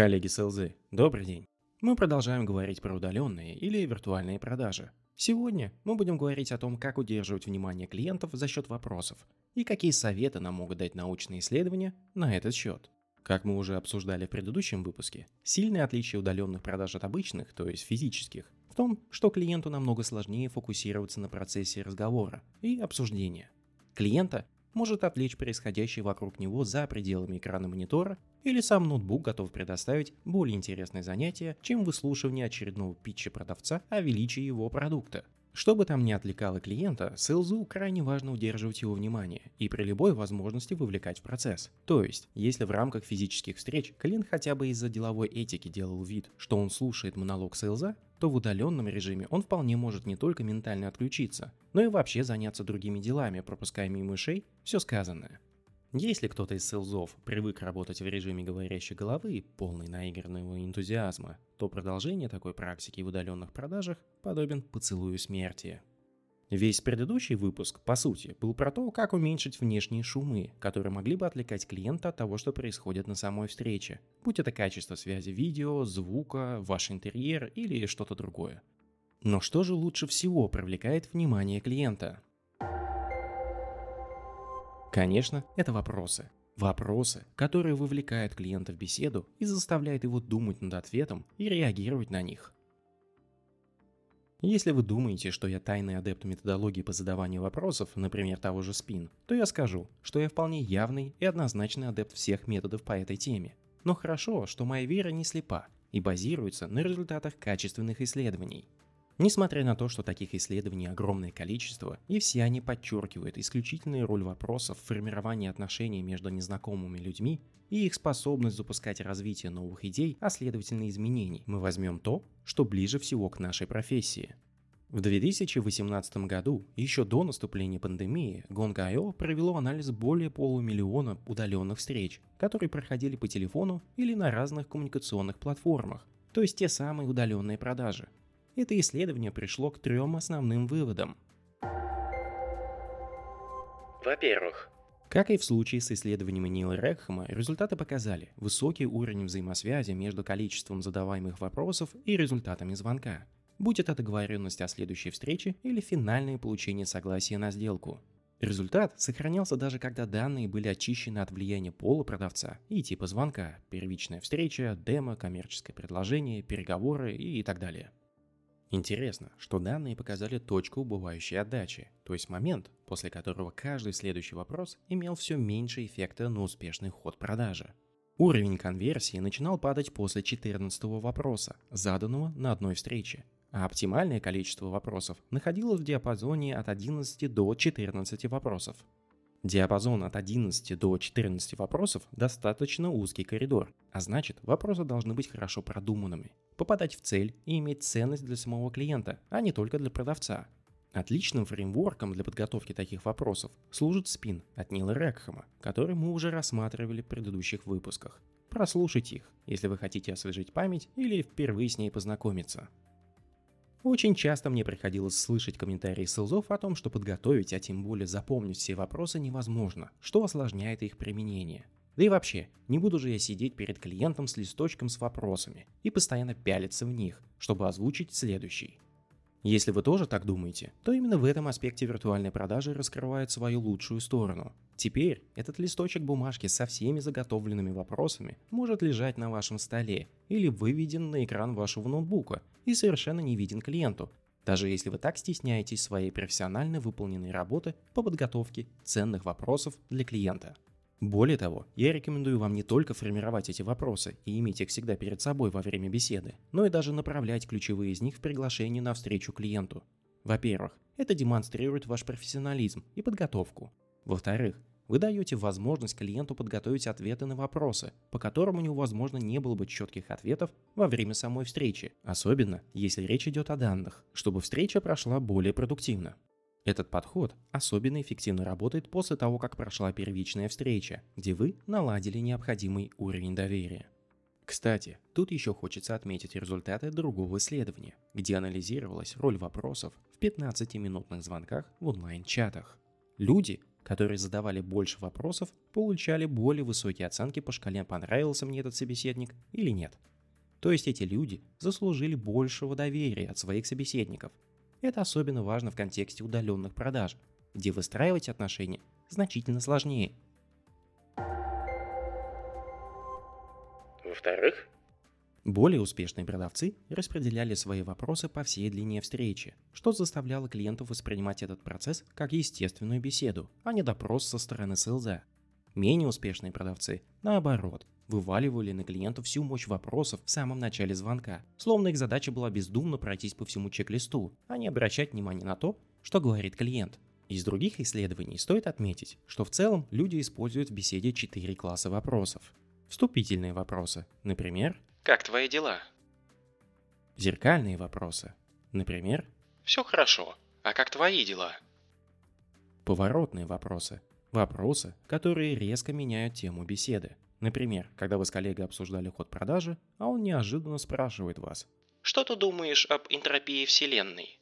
Коллеги с ЛЗ, добрый день. Мы продолжаем говорить про удаленные или виртуальные продажи. Сегодня мы будем говорить о том, как удерживать внимание клиентов за счет вопросов и какие советы нам могут дать научные исследования на этот счет. Как мы уже обсуждали в предыдущем выпуске, сильное отличие удаленных продаж от обычных, то есть физических, в том, что клиенту намного сложнее фокусироваться на процессе разговора и обсуждения. Клиента может отвлечь происходящее вокруг него за пределами экрана монитора, или сам ноутбук готов предоставить более интересное занятие, чем выслушивание очередного питча продавца о величии его продукта. Что бы там ни отвлекало клиента, селзу крайне важно удерживать его внимание и при любой возможности вовлекать в процесс. То есть, если в рамках физических встреч клиент хотя бы из-за деловой этики делал вид, что он слушает монолог селза, то в удаленном режиме он вполне может не только ментально отключиться, но и вообще заняться другими делами, пропуская мимо ушей все сказанное. Если кто-то из селзов привык работать в режиме говорящей головы, полный наигранного энтузиазма, то продолжение такой практики в удаленных продажах подобен поцелую смерти. Весь предыдущий выпуск, по сути, был про то, как уменьшить внешние шумы, которые могли бы отвлекать клиента от того, что происходит на самой встрече, будь это качество связи видео, звука, ваш интерьер или что-то другое. Но что же лучше всего привлекает внимание клиента? Конечно, это вопросы. Вопросы, которые вовлекают клиента в беседу и заставляют его думать над ответом и реагировать на них. Если вы думаете, что я тайный адепт методологии по задаванию вопросов, например, того же спин, то я скажу, что я вполне явный и однозначный адепт всех методов по этой теме. Но хорошо, что моя вера не слепа и базируется на результатах качественных исследований. Несмотря на то, что таких исследований огромное количество, и все они подчеркивают исключительную роль вопросов в формировании отношений между незнакомыми людьми и их способность запускать развитие новых идей, а следовательно изменений, мы возьмем то, что ближе всего к нашей профессии. В 2018 году, еще до наступления пандемии, Gong.io провело анализ более полумиллиона удаленных встреч, которые проходили по телефону или на разных коммуникационных платформах, то есть те самые удаленные продажи – это исследование пришло к трем основным выводам. Во-первых, как и в случае с исследованиями Нила Рекхема, результаты показали высокий уровень взаимосвязи между количеством задаваемых вопросов и результатами звонка, будь это договоренность о следующей встрече или финальное получение согласия на сделку. Результат сохранялся даже когда данные были очищены от влияния пола продавца и типа звонка, первичная встреча, демо, коммерческое предложение, переговоры и так далее. Интересно, что данные показали точку убывающей отдачи, то есть момент, после которого каждый следующий вопрос имел все меньше эффекта на успешный ход продажи. Уровень конверсии начинал падать после 14 вопроса, заданного на одной встрече, а оптимальное количество вопросов находилось в диапазоне от 11 до 14 вопросов. Диапазон от 11 до 14 вопросов достаточно узкий коридор, а значит вопросы должны быть хорошо продуманными, попадать в цель и иметь ценность для самого клиента, а не только для продавца. Отличным фреймворком для подготовки таких вопросов служит спин от Нила Рекхама, который мы уже рассматривали в предыдущих выпусках. Прослушайте их, если вы хотите освежить память или впервые с ней познакомиться. Очень часто мне приходилось слышать комментарии селзов о том, что подготовить, а тем более запомнить все вопросы невозможно, что осложняет их применение. Да и вообще, не буду же я сидеть перед клиентом с листочком с вопросами и постоянно пялиться в них, чтобы озвучить следующий. Если вы тоже так думаете, то именно в этом аспекте виртуальной продажи раскрывает свою лучшую сторону. Теперь этот листочек бумажки со всеми заготовленными вопросами может лежать на вашем столе или выведен на экран вашего ноутбука и совершенно не виден клиенту, даже если вы так стесняетесь своей профессионально выполненной работы по подготовке ценных вопросов для клиента. Более того, я рекомендую вам не только формировать эти вопросы и иметь их всегда перед собой во время беседы, но и даже направлять ключевые из них в приглашение на встречу клиенту. Во-первых, это демонстрирует ваш профессионализм и подготовку. Во-вторых, вы даете возможность клиенту подготовить ответы на вопросы, по которым у него, возможно, не было бы четких ответов во время самой встречи, особенно если речь идет о данных, чтобы встреча прошла более продуктивно. Этот подход особенно эффективно работает после того, как прошла первичная встреча, где вы наладили необходимый уровень доверия. Кстати, тут еще хочется отметить результаты другого исследования, где анализировалась роль вопросов в 15-минутных звонках в онлайн-чатах. Люди, которые задавали больше вопросов, получали более высокие оценки по шкале «понравился мне этот собеседник» или нет. То есть эти люди заслужили большего доверия от своих собеседников. Это особенно важно в контексте удаленных продаж, где выстраивать отношения значительно сложнее. Во-вторых, более успешные продавцы распределяли свои вопросы по всей длине встречи, что заставляло клиентов воспринимать этот процесс как естественную беседу, а не допрос со стороны СЛЗ. Менее успешные продавцы, наоборот, вываливали на клиентов всю мощь вопросов в самом начале звонка, словно их задача была бездумно пройтись по всему чек-листу, а не обращать внимание на то, что говорит клиент. Из других исследований стоит отметить, что в целом люди используют в беседе четыре класса вопросов. Вступительные вопросы, например, как твои дела? Зеркальные вопросы. Например? Все хорошо. А как твои дела? Поворотные вопросы. Вопросы, которые резко меняют тему беседы. Например, когда вы с коллегой обсуждали ход продажи, а он неожиданно спрашивает вас. Что ты думаешь об энтропии Вселенной?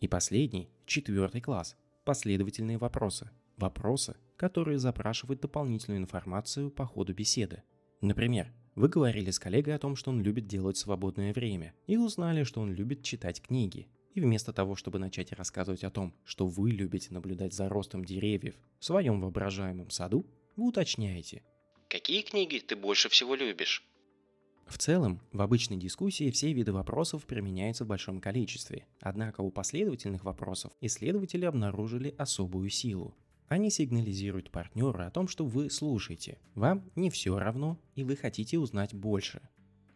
И последний, четвертый класс. Последовательные вопросы. Вопросы, которые запрашивают дополнительную информацию по ходу беседы. Например, вы говорили с коллегой о том, что он любит делать в свободное время, и узнали, что он любит читать книги. И вместо того, чтобы начать рассказывать о том, что вы любите наблюдать за ростом деревьев в своем воображаемом саду, вы уточняете. Какие книги ты больше всего любишь? В целом, в обычной дискуссии все виды вопросов применяются в большом количестве, однако у последовательных вопросов исследователи обнаружили особую силу. Они сигнализируют партнеру о том, что вы слушаете, вам не все равно и вы хотите узнать больше.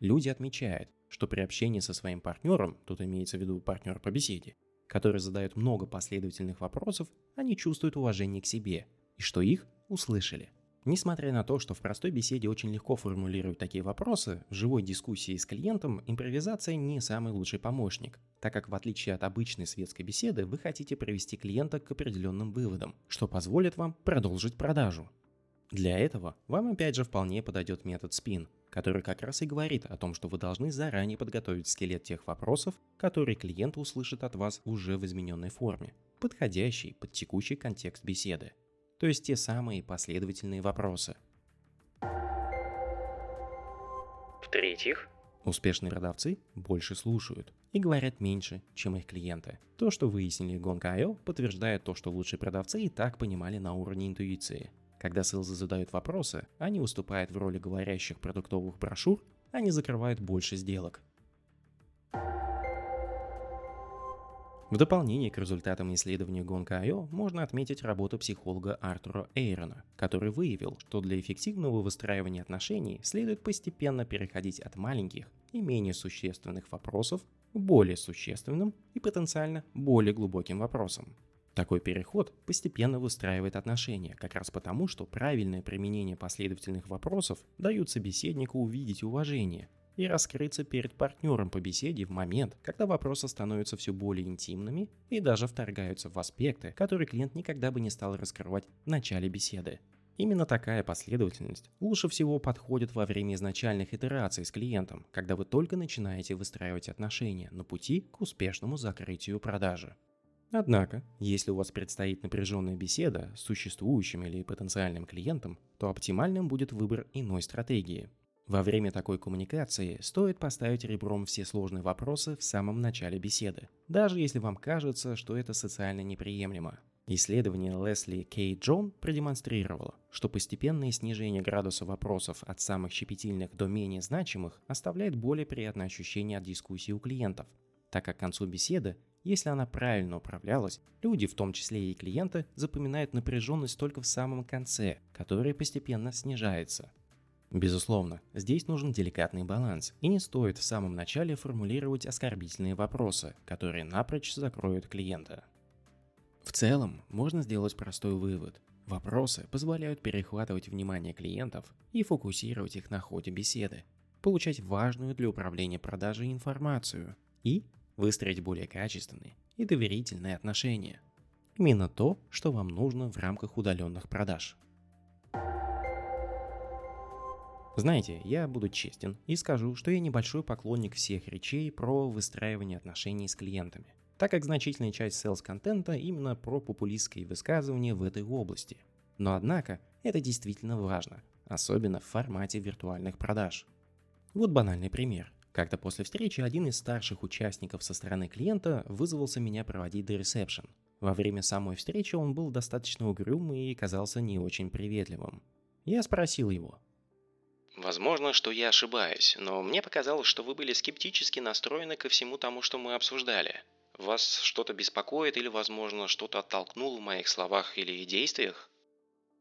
Люди отмечают, что при общении со своим партнером, тут имеется в виду партнер по беседе, который задает много последовательных вопросов, они чувствуют уважение к себе и что их услышали. Несмотря на то, что в простой беседе очень легко формулировать такие вопросы, в живой дискуссии с клиентом импровизация не самый лучший помощник, так как в отличие от обычной светской беседы вы хотите привести клиента к определенным выводам, что позволит вам продолжить продажу. Для этого вам опять же вполне подойдет метод спин, который как раз и говорит о том, что вы должны заранее подготовить скелет тех вопросов, которые клиент услышит от вас уже в измененной форме, подходящий под текущий контекст беседы то есть те самые последовательные вопросы. В-третьих, успешные продавцы больше слушают и говорят меньше, чем их клиенты. То, что выяснили Gong.io, подтверждает то, что лучшие продавцы и так понимали на уровне интуиции. Когда селзы задают вопросы, они выступают в роли говорящих продуктовых брошюр, они закрывают больше сделок. В дополнение к результатам исследования Гонка.io можно отметить работу психолога Артура Эйрона, который выявил, что для эффективного выстраивания отношений следует постепенно переходить от маленьких и менее существенных вопросов к более существенным и потенциально более глубоким вопросам. Такой переход постепенно выстраивает отношения, как раз потому, что правильное применение последовательных вопросов дают собеседнику увидеть уважение, и раскрыться перед партнером по беседе в момент, когда вопросы становятся все более интимными и даже вторгаются в аспекты, которые клиент никогда бы не стал раскрывать в начале беседы. Именно такая последовательность лучше всего подходит во время изначальных итераций с клиентом, когда вы только начинаете выстраивать отношения на пути к успешному закрытию продажи. Однако, если у вас предстоит напряженная беседа с существующим или потенциальным клиентом, то оптимальным будет выбор иной стратегии – во время такой коммуникации стоит поставить ребром все сложные вопросы в самом начале беседы, даже если вам кажется, что это социально неприемлемо. Исследование Лесли Кей Джон продемонстрировало, что постепенное снижение градуса вопросов от самых щепетильных до менее значимых оставляет более приятное ощущение от дискуссии у клиентов, так как к концу беседы, если она правильно управлялась, люди, в том числе и клиенты, запоминают напряженность только в самом конце, которая постепенно снижается – Безусловно, здесь нужен деликатный баланс, и не стоит в самом начале формулировать оскорбительные вопросы, которые напрочь закроют клиента. В целом, можно сделать простой вывод. Вопросы позволяют перехватывать внимание клиентов и фокусировать их на ходе беседы, получать важную для управления продажей информацию и выстроить более качественные и доверительные отношения. Именно то, что вам нужно в рамках удаленных продаж. Знаете, я буду честен и скажу, что я небольшой поклонник всех речей про выстраивание отношений с клиентами, так как значительная часть селс-контента именно про популистские высказывания в этой области. Но однако это действительно важно, особенно в формате виртуальных продаж. Вот банальный пример. Как-то после встречи один из старших участников со стороны клиента вызвался меня проводить до ресепшн. Во время самой встречи он был достаточно угрюм и казался не очень приветливым. Я спросил его. Возможно, что я ошибаюсь, но мне показалось, что вы были скептически настроены ко всему тому, что мы обсуждали. Вас что-то беспокоит или, возможно, что-то оттолкнуло в моих словах или действиях?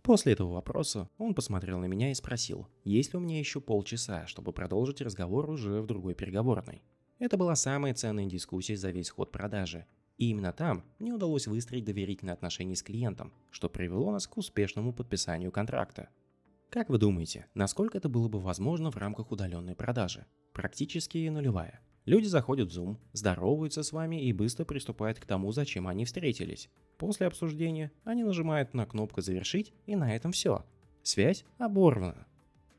После этого вопроса он посмотрел на меня и спросил, есть ли у меня еще полчаса, чтобы продолжить разговор уже в другой переговорной. Это была самая ценная дискуссия за весь ход продажи. И именно там мне удалось выстроить доверительные отношения с клиентом, что привело нас к успешному подписанию контракта. Как вы думаете, насколько это было бы возможно в рамках удаленной продажи? Практически нулевая. Люди заходят в Zoom, здороваются с вами и быстро приступают к тому, зачем они встретились. После обсуждения они нажимают на кнопку «Завершить» и на этом все. Связь оборвана.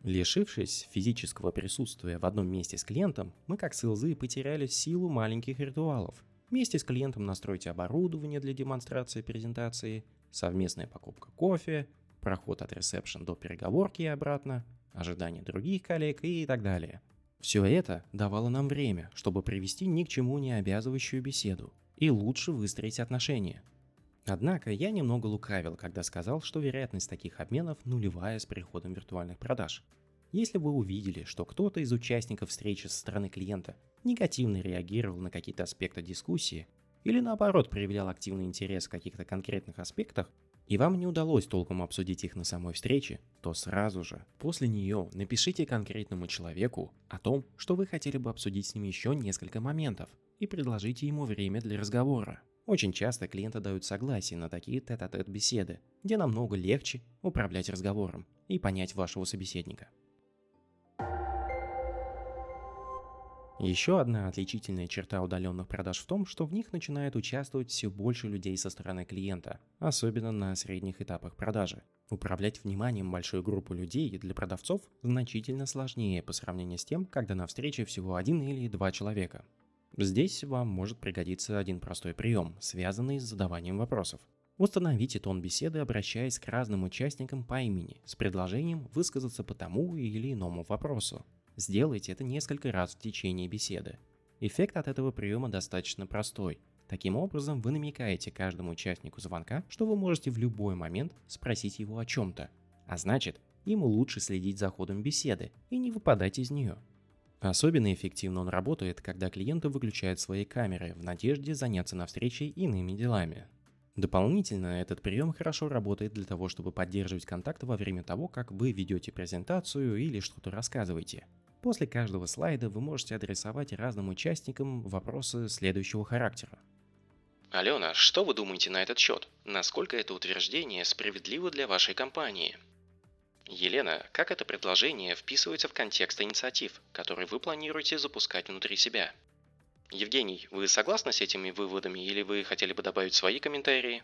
Лишившись физического присутствия в одном месте с клиентом, мы как селзы потеряли силу маленьких ритуалов. Вместе с клиентом настройте оборудование для демонстрации презентации, совместная покупка кофе, проход от ресепшн до переговорки и обратно, ожидание других коллег и так далее. Все это давало нам время, чтобы провести ни к чему не обязывающую беседу и лучше выстроить отношения – Однако я немного лукавил, когда сказал, что вероятность таких обменов нулевая с приходом виртуальных продаж. Если вы увидели, что кто-то из участников встречи со стороны клиента негативно реагировал на какие-то аспекты дискуссии, или наоборот проявлял активный интерес в каких-то конкретных аспектах, и вам не удалось толком обсудить их на самой встрече, то сразу же после нее напишите конкретному человеку о том, что вы хотели бы обсудить с ним еще несколько моментов, и предложите ему время для разговора. Очень часто клиенты дают согласие на такие тет-а-тет беседы, где намного легче управлять разговором и понять вашего собеседника. Еще одна отличительная черта удаленных продаж в том, что в них начинает участвовать все больше людей со стороны клиента, особенно на средних этапах продажи. Управлять вниманием большой группы людей для продавцов значительно сложнее по сравнению с тем, когда на встрече всего один или два человека. Здесь вам может пригодиться один простой прием, связанный с задаванием вопросов. Установите тон беседы, обращаясь к разным участникам по имени, с предложением высказаться по тому или иному вопросу. Сделайте это несколько раз в течение беседы. Эффект от этого приема достаточно простой. Таким образом, вы намекаете каждому участнику звонка, что вы можете в любой момент спросить его о чем-то. А значит, ему лучше следить за ходом беседы и не выпадать из нее. Особенно эффективно он работает, когда клиенты выключают свои камеры в надежде заняться на встрече иными делами. Дополнительно этот прием хорошо работает для того, чтобы поддерживать контакт во время того, как вы ведете презентацию или что-то рассказываете. После каждого слайда вы можете адресовать разным участникам вопросы следующего характера. Алена, что вы думаете на этот счет? Насколько это утверждение справедливо для вашей компании? Елена, как это предложение вписывается в контекст инициатив, которые вы планируете запускать внутри себя? Евгений, вы согласны с этими выводами или вы хотели бы добавить свои комментарии?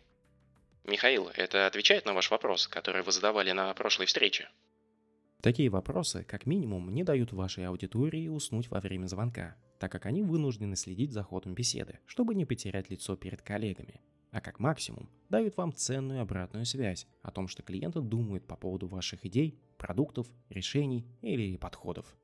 Михаил, это отвечает на ваш вопрос, который вы задавали на прошлой встрече? Такие вопросы, как минимум, не дают вашей аудитории уснуть во время звонка, так как они вынуждены следить за ходом беседы, чтобы не потерять лицо перед коллегами а как максимум дают вам ценную обратную связь о том, что клиенты думают по поводу ваших идей, продуктов, решений или подходов.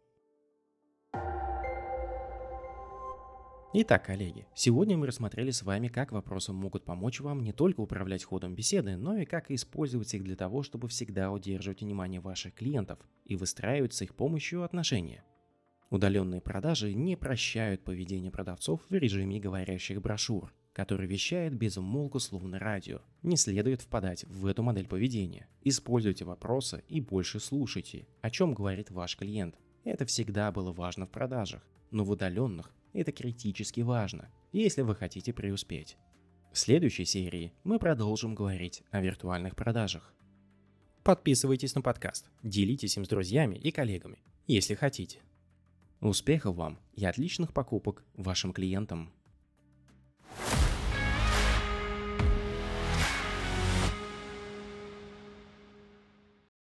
Итак, коллеги, сегодня мы рассмотрели с вами, как вопросы могут помочь вам не только управлять ходом беседы, но и как использовать их для того, чтобы всегда удерживать внимание ваших клиентов и выстраивать с их помощью отношения. Удаленные продажи не прощают поведение продавцов в режиме говорящих брошюр, который вещает без умолку словно радио. Не следует впадать в эту модель поведения. Используйте вопросы и больше слушайте, о чем говорит ваш клиент. Это всегда было важно в продажах, но в удаленных это критически важно, если вы хотите преуспеть. В следующей серии мы продолжим говорить о виртуальных продажах. Подписывайтесь на подкаст, делитесь им с друзьями и коллегами, если хотите. Успехов вам и отличных покупок вашим клиентам!